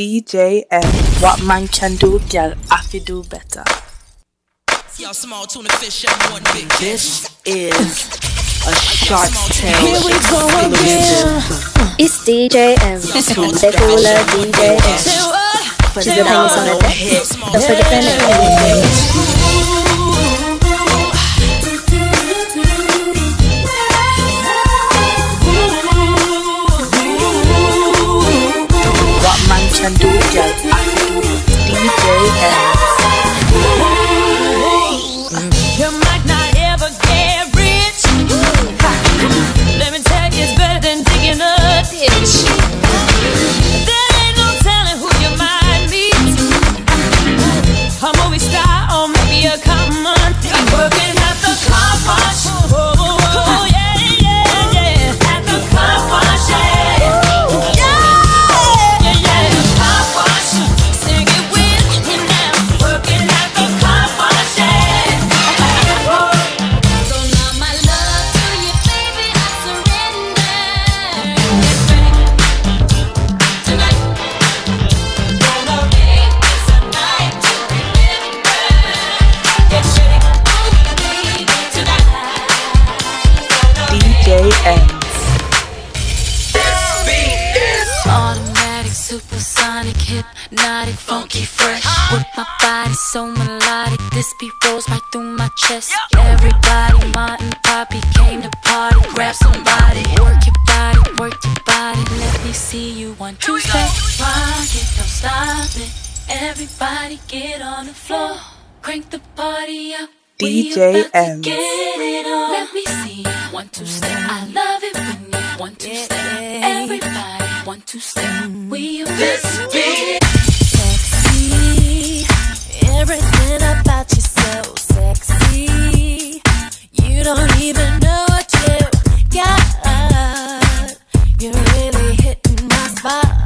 DJ M. What man can do, girl, I fi do better. Y'all small tuna fish and one big This is a shark tale. Here we go again. It's DJ M. The cooler DJ M. For She's the now, on the hit. Don't forget the name. DJ. You might not ever get rich. Let me tell you, it's better than a ditch. There ain't no telling who you might meet. A movie star or maybe a common thief. Working at the car wash. Chest. Everybody, Martin, Poppy came to party. Grab somebody, work your body, work your body. Let me see you one, two, step. Rock it, don't stop it. Everybody get on the floor, crank the party up. We DJ about to M. Get it on. Let me see you one, two, step. I love it when you one, two, step. Everybody, one, two, step. We about to get don't even know what you got. You're really hitting my spot.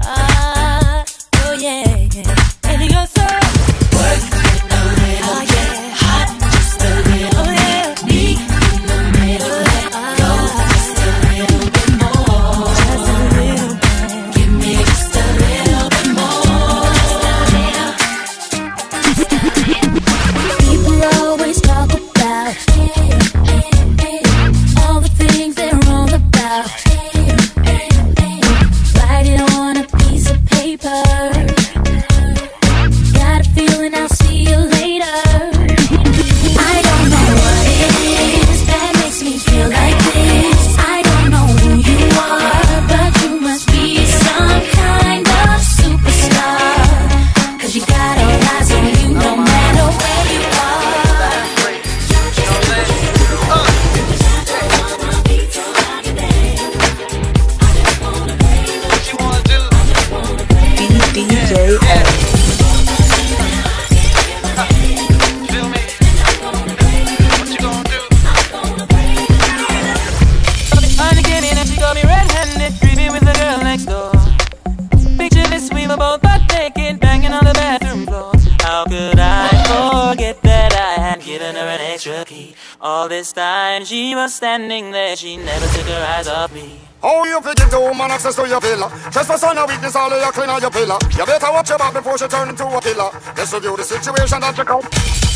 This time she was standing there, she never took her eyes off me. How you forgive the woman access to your villa? Trespass your weakness, all of your clean on your pillar. You better watch your back before she turn into a killer. Let's review the situation that you come.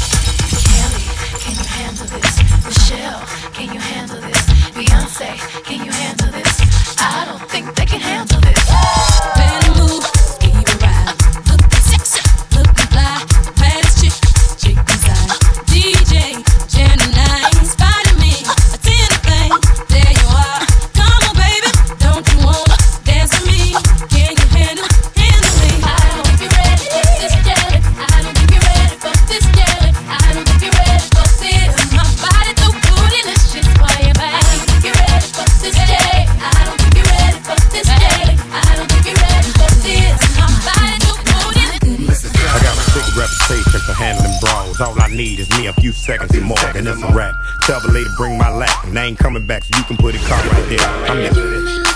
Few seconds and more, and it's a wrap. Tell the lady bring my lap, and I ain't coming back, so you can put it car right there. I'm You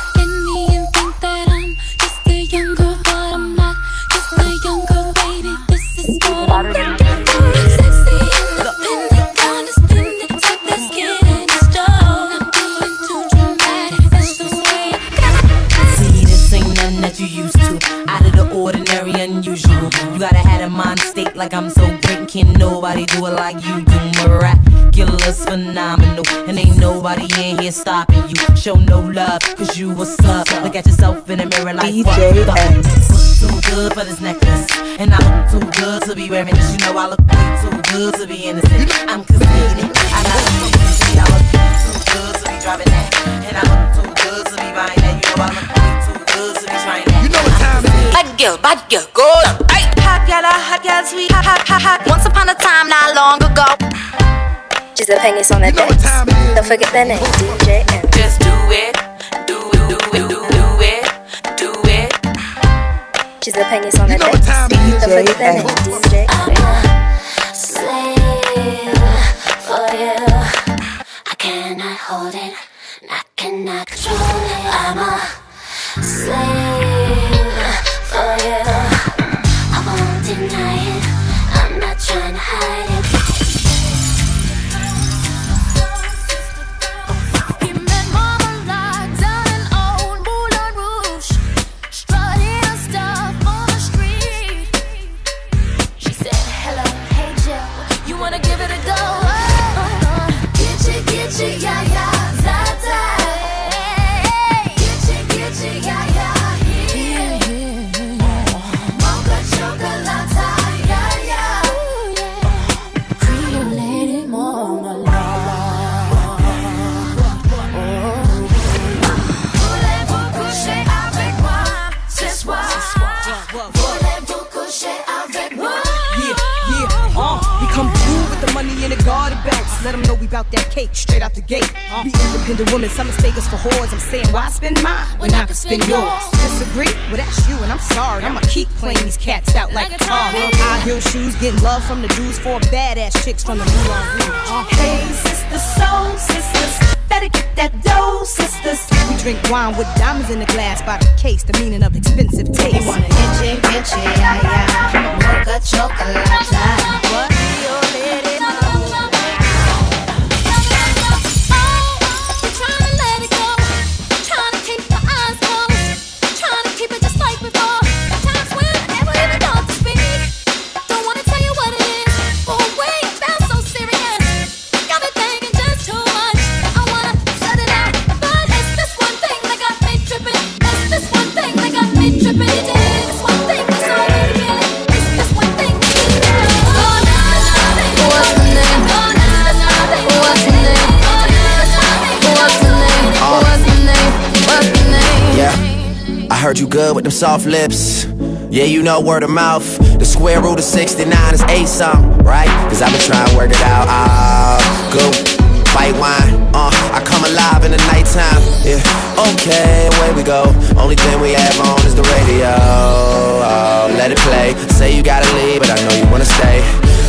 DJ what Too good for this necklace, and I look too good to be wearing this. You know I look way too good to be innocent. I'm conceited. I got see I look too good to be driving that, and I look too good to be buying that. You know I look way too good to be trying that. You know what time it is? Bad girl, bad girl, go on. Hey. Hot gal, hot gal, sweet, hot, hot, hot, hot. Once upon a time, not long ago. Giselle Pengus on their decks. Don't forget their name, DJ M. Giselle Pengus on their decks. Don't forget their DJ slave for you. I cannot hold it, I cannot control it. I'm a slave for you. I won't deny it, I'm not trying to hide it. Independent women, some mistake us for whores. I'm saying, why spend mine when I can spend yours? Disagree? Well, that's you, and I'm sorry. I'ma keep playing these cats out like a car. High heel shoes, getting love from the dudes, four badass chicks from the Moulin Rouge. Uh, hey, sisters, soul sisters, better get that dough, sisters. We drink wine with diamonds in the glass by the case, the meaning of expensive taste. You wanna itchy, itchy, yeah, yeah. Mocha chocolate. What? Good with them soft lips. Yeah, you know word of mouth. The square root of 69 is 8 something, right? Cause I've been trying to work it out. Ah, go. White wine, uh, I come alive in the nighttime. Yeah, okay, away we go. Only thing we have on is the radio. Oh, let it play. Say you gotta leave, but I know you wanna stay.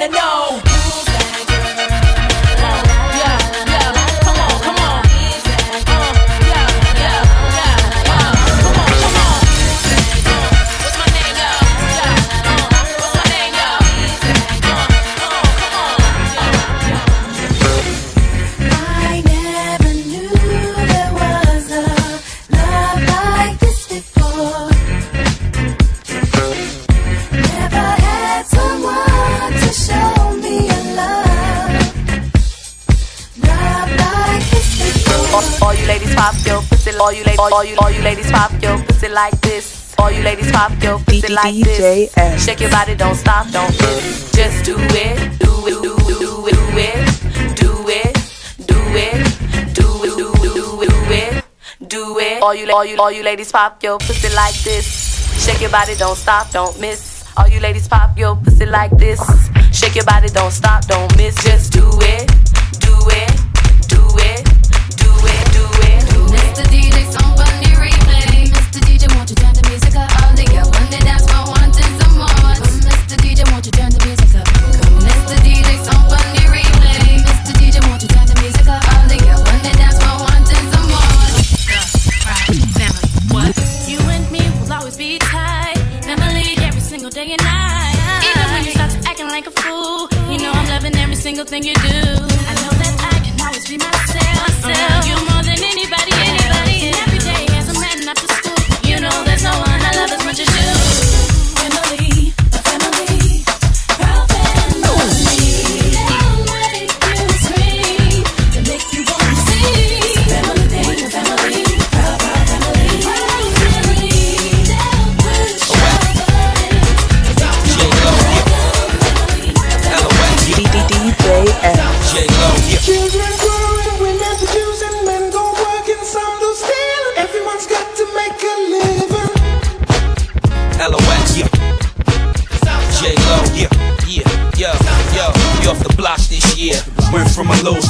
Wanna know. All you ladies, all you, ladies pop your pussy like this. All you ladies pop your pussy like this. Shake your body, don't stop, don't miss. Just do it, do it, do it, do it, do it, do it, do it, do it, do it, do it, do it, do it. All you, all you, all you ladies pop your pussy like this. Shake your body, don't stop, don't miss. All you ladies pop your pussy like this. Shake your body, don't stop, don't miss. Just do it,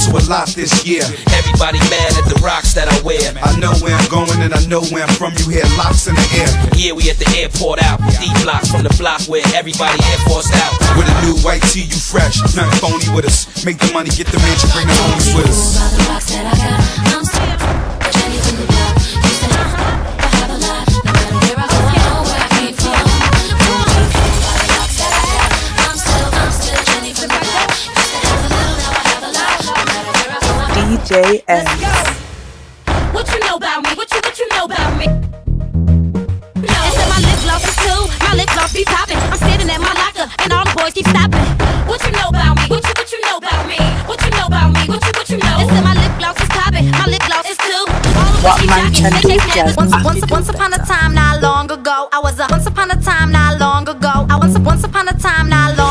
to a lot this year. Everybody mad at the rocks that I wear. I know where I'm going and I know where I'm from. You hear locks in the air. Yeah, we at the airport out. D block from the block where everybody air forced out. With a new white tee, you fresh. Nothing phony with us. Make the money, get the mansion, bring the homies with us. DJ. What you know about me? What you what you know about me? They said my lip gloss is cool, my lip gloss be popping. I'm standing at my locker and all the boys keep stopping. What you know about me? What you what you know about me? What you know about me? What you what you know? They said my lip gloss is popping, my lip gloss is cool. All the boys What man can do just. Once, once, once upon a time, not long ago, I was a once upon a time, not long ago. I once, once upon a time, not long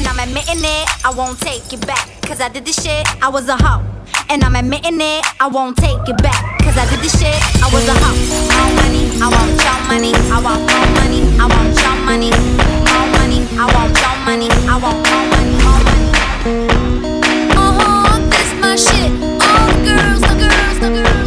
And I'm admitting it, I won't take it back. Cause I did this shit, I was a hoe. And I'm admitting it, I won't take it back. Cause I did this shit, I was a hoe. More money, I want your money. I want more money, I want your money. More money, I want your money. I want more money, more money. Uh-huh, this my shit. All the girls, the girls, the girls.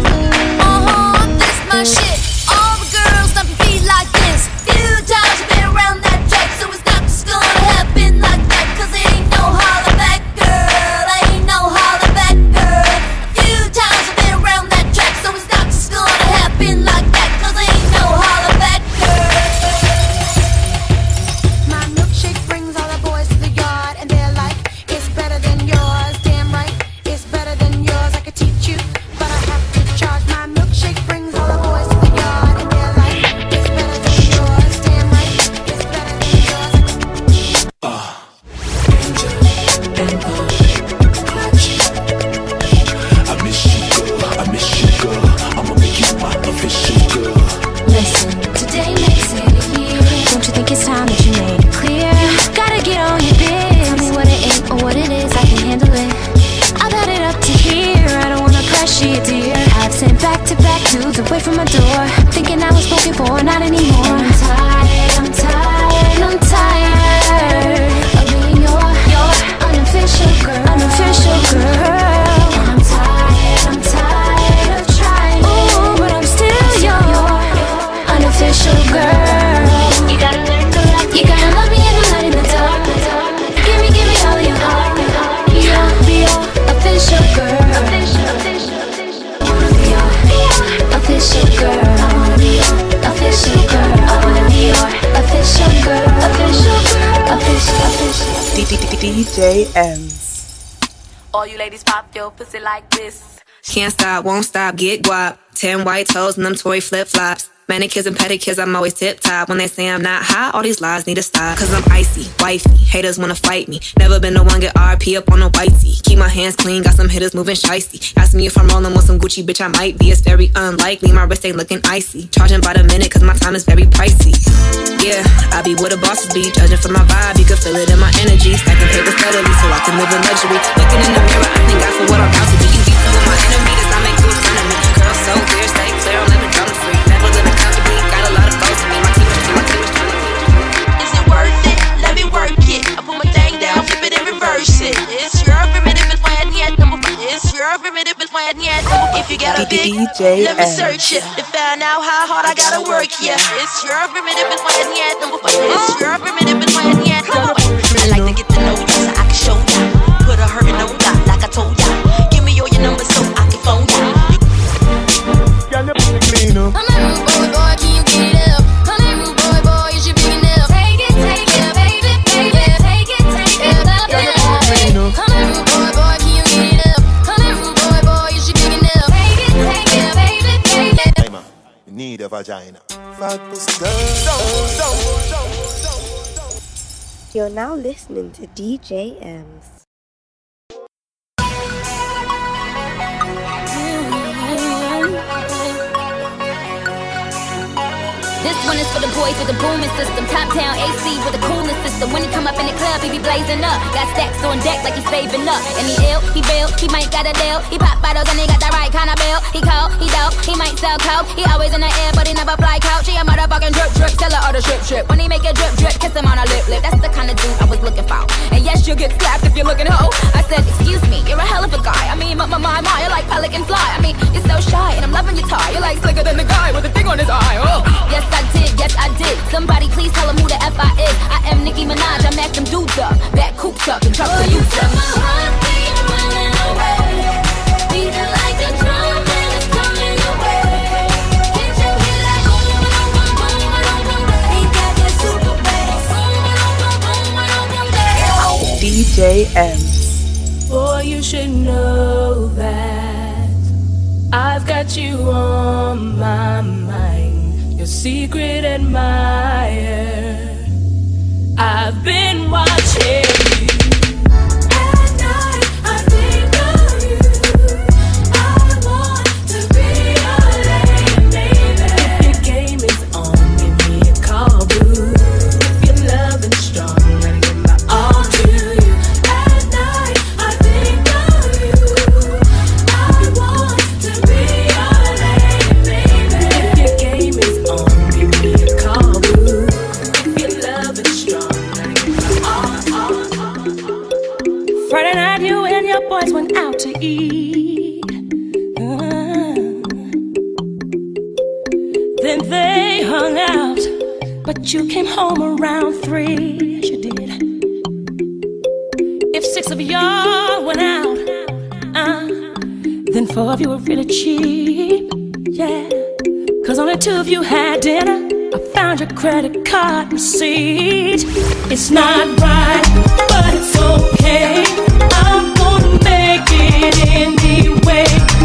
You your pussy like this. Can't stop, won't stop, get guap. Ten white toes and them toy flip flops. Manicures and pedicures, I'm always tip top. When they say I'm not hot, all these lies need to stop. Cause I'm icy, wifey. Haters wanna fight me. Never been the one get RP up on a whitey. Keep my hands clean, got some hitters moving shicey. Ask me if I'm rolling with some Gucci, bitch, I might be. It's very unlikely, my wrist ain't looking icy. Charging by the minute, cause my time is very pricey. Yeah, I be where the bosses be. Judging from my vibe, you can feel it in my energy. Stacking paper steadily so I can live in luxury. Looking in the mirror, I thank God for what I'm about to be. You beat with my enemy, does not make in of me. Girl, so clear, flip it and reverse it. It's your primitive is my yet number. It's your primitive is my yet number. If you got a big, let me search it to find out how hard I gotta work. Yeah, it's your primitive is my yet number. It's your primitive is my yet number. I like to get to know you vagina. You're now listening to DJ one is for the boys with the booming system. Top down AC with the coolest system. When he come up in the club, he be blazing up. Got stacks on deck like he's saving up. And he ill, he bail, he might got a deal. He pop bottles and he got the right kind of bill. He cold, he dope, he might sell coke. He always in the air, but he never fly couch. He a motherfucking drip drip. Tell her all the drip drip. When he make a drip drip, kiss him on a lip lip. That's the kind of dude I was looking for. And yes, you'll get slapped if you're looking hoe. I said, excuse me, you're a hell of a guy. I mean, my, my, my, my, you're like pelican fly. I mean, you're so shy, and I'm loving your tie. You're like slicker than the guy with the thing on his eye. Oh, yes, I did, yes, I did. Somebody please tell him who the F I is. I am Nicki Minaj, I'm them dudes up. Back coops up and truck the youth up. DJ M. Boy, you should know that I've got you on my mind. Your secret admirer. But you came home around three. Yes, you did. If six of y'all went out, uh, then four of you were really cheap. Yeah, cause only two of you had dinner. I found your credit card receipt. It's not right, but it's okay. I'm gonna make it anyway.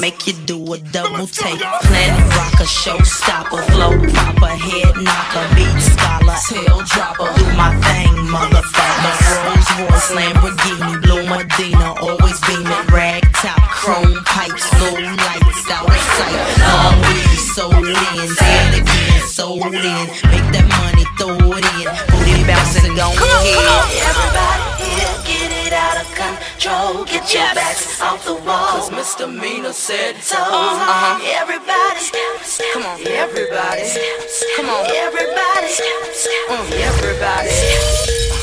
make you do a double take. Plant rock a showstopper, flow proper, head knocker. Get your backs off the wall. Cause misdemeanor said so. Uh-huh. Everybody, come on. Everybody, come on. Everybody, everybody. Mm. everybody.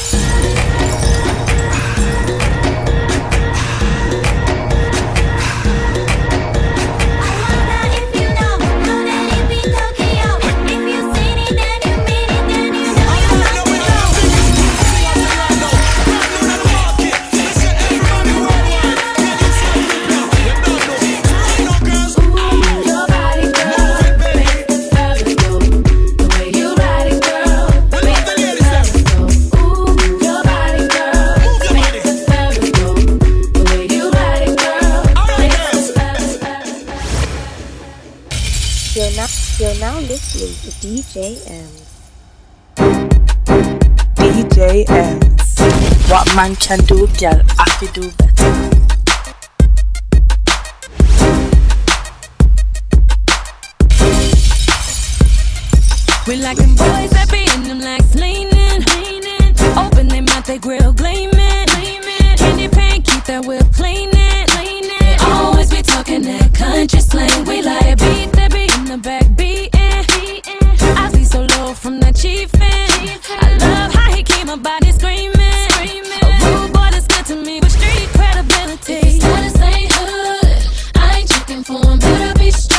man can do, girl, I can do better. We like them boys that be in them like leaning. Open them out, they grill gleaming. Candy paint, keep that whip clean it. They always be talking that country slang. We like beat that be in the back beating. I see so low from that chiefin'. I love how he keep my body screaming to me with street credibility. Status ain't hood. I ain't checking for him. Better be straight.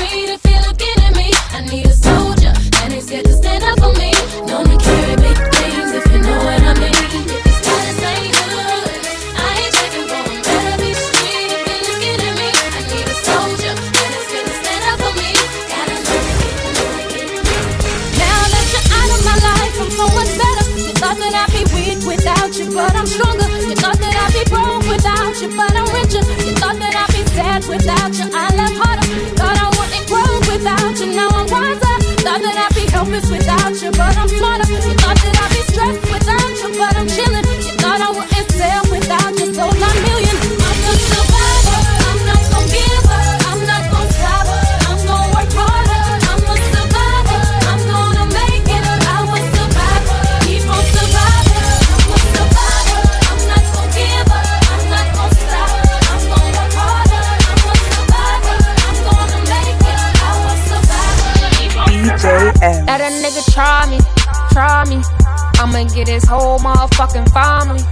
I'ma get his whole motherfucking family.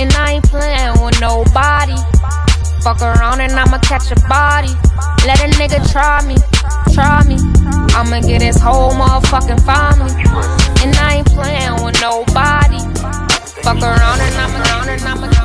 And I ain't playing with nobody. Fuck around and I'ma catch a body. Let a nigga try me, try me. I'ma get his whole motherfucking family. And I ain't playing with nobody. Fuck around and I'ma, around and I'ma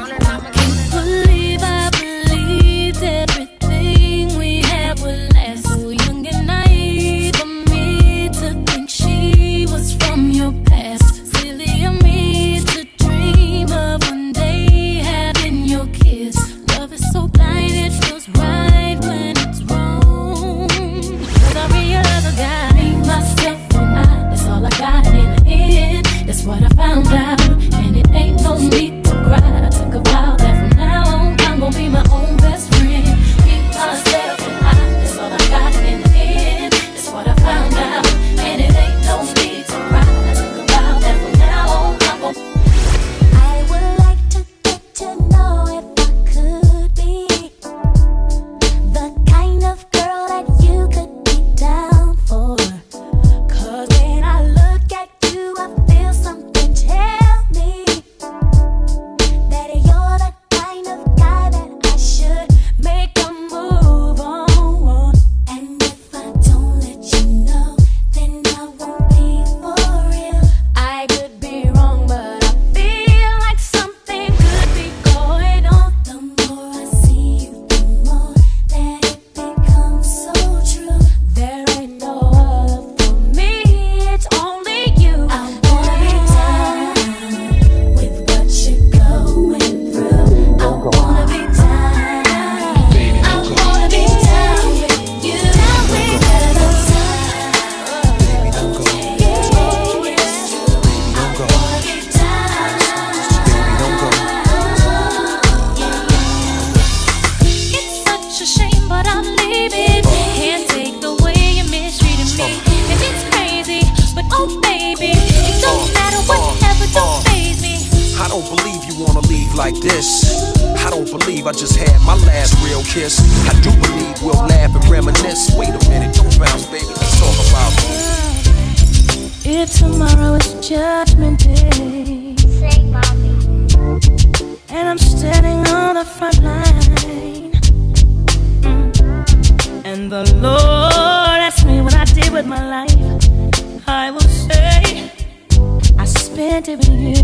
this. I don't believe I just had my last real kiss. I do believe we'll laugh and reminisce. Wait a minute, don't bounce, baby. Let's talk about it. If tomorrow is judgment day, and I'm standing on the front line, mm, and the Lord asks me what I did with my life, I will say I spent it with you.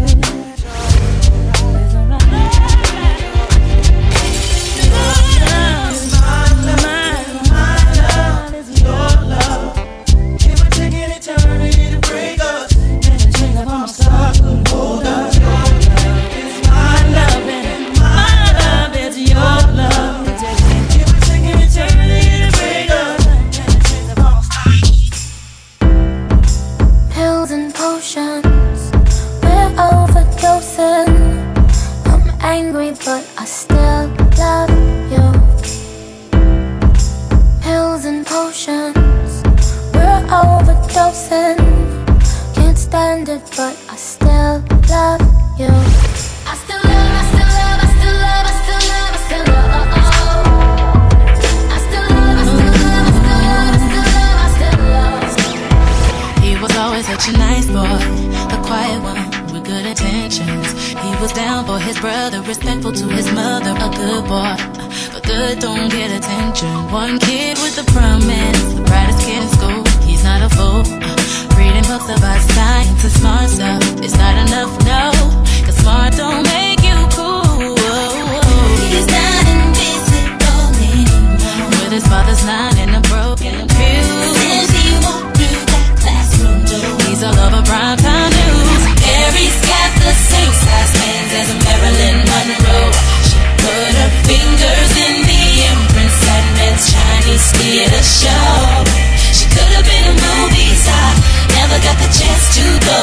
Father's line and a broken pew. Since he walked through that classroom door. He's all over primetime news. Mary's got the same size hands as Marilyn Monroe. She put her fingers in the imprints that Mann's Chinese theater show. She could have been a movie star, never got the chance to go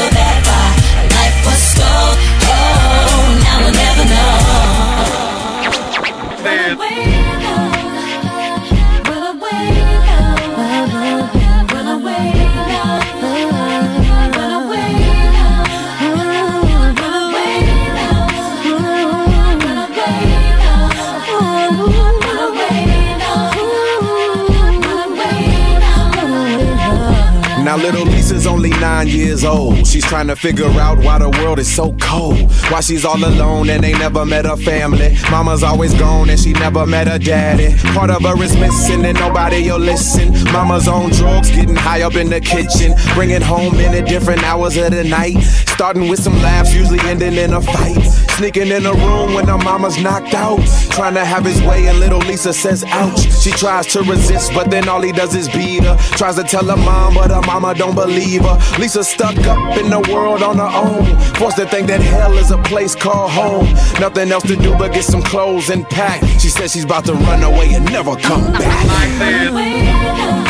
nine years old. She's trying to figure out why the world is so cold. Why she's all alone and ain't never met her family. Mama's always gone and she never met her daddy. Part of her is missing and nobody'll listen. Mama's on drugs, getting high up in the kitchen. Bringing home in at different hours of the night. Starting with some laughs, usually ending in a fight. Sneaking in the room when her mama's knocked out. Trying to have his way and little Lisa says ouch. She tries to resist, but then all he does is beat her. Tries to tell her mom, but her mama don't believe her. Lisa stuck up in the world on her own. Forced to think that hell is a place called home. Nothing else to do but get some clothes and pack. She says she's about to run away and never come back. In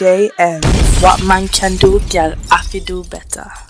DJ M. What man can do, girl, to do better.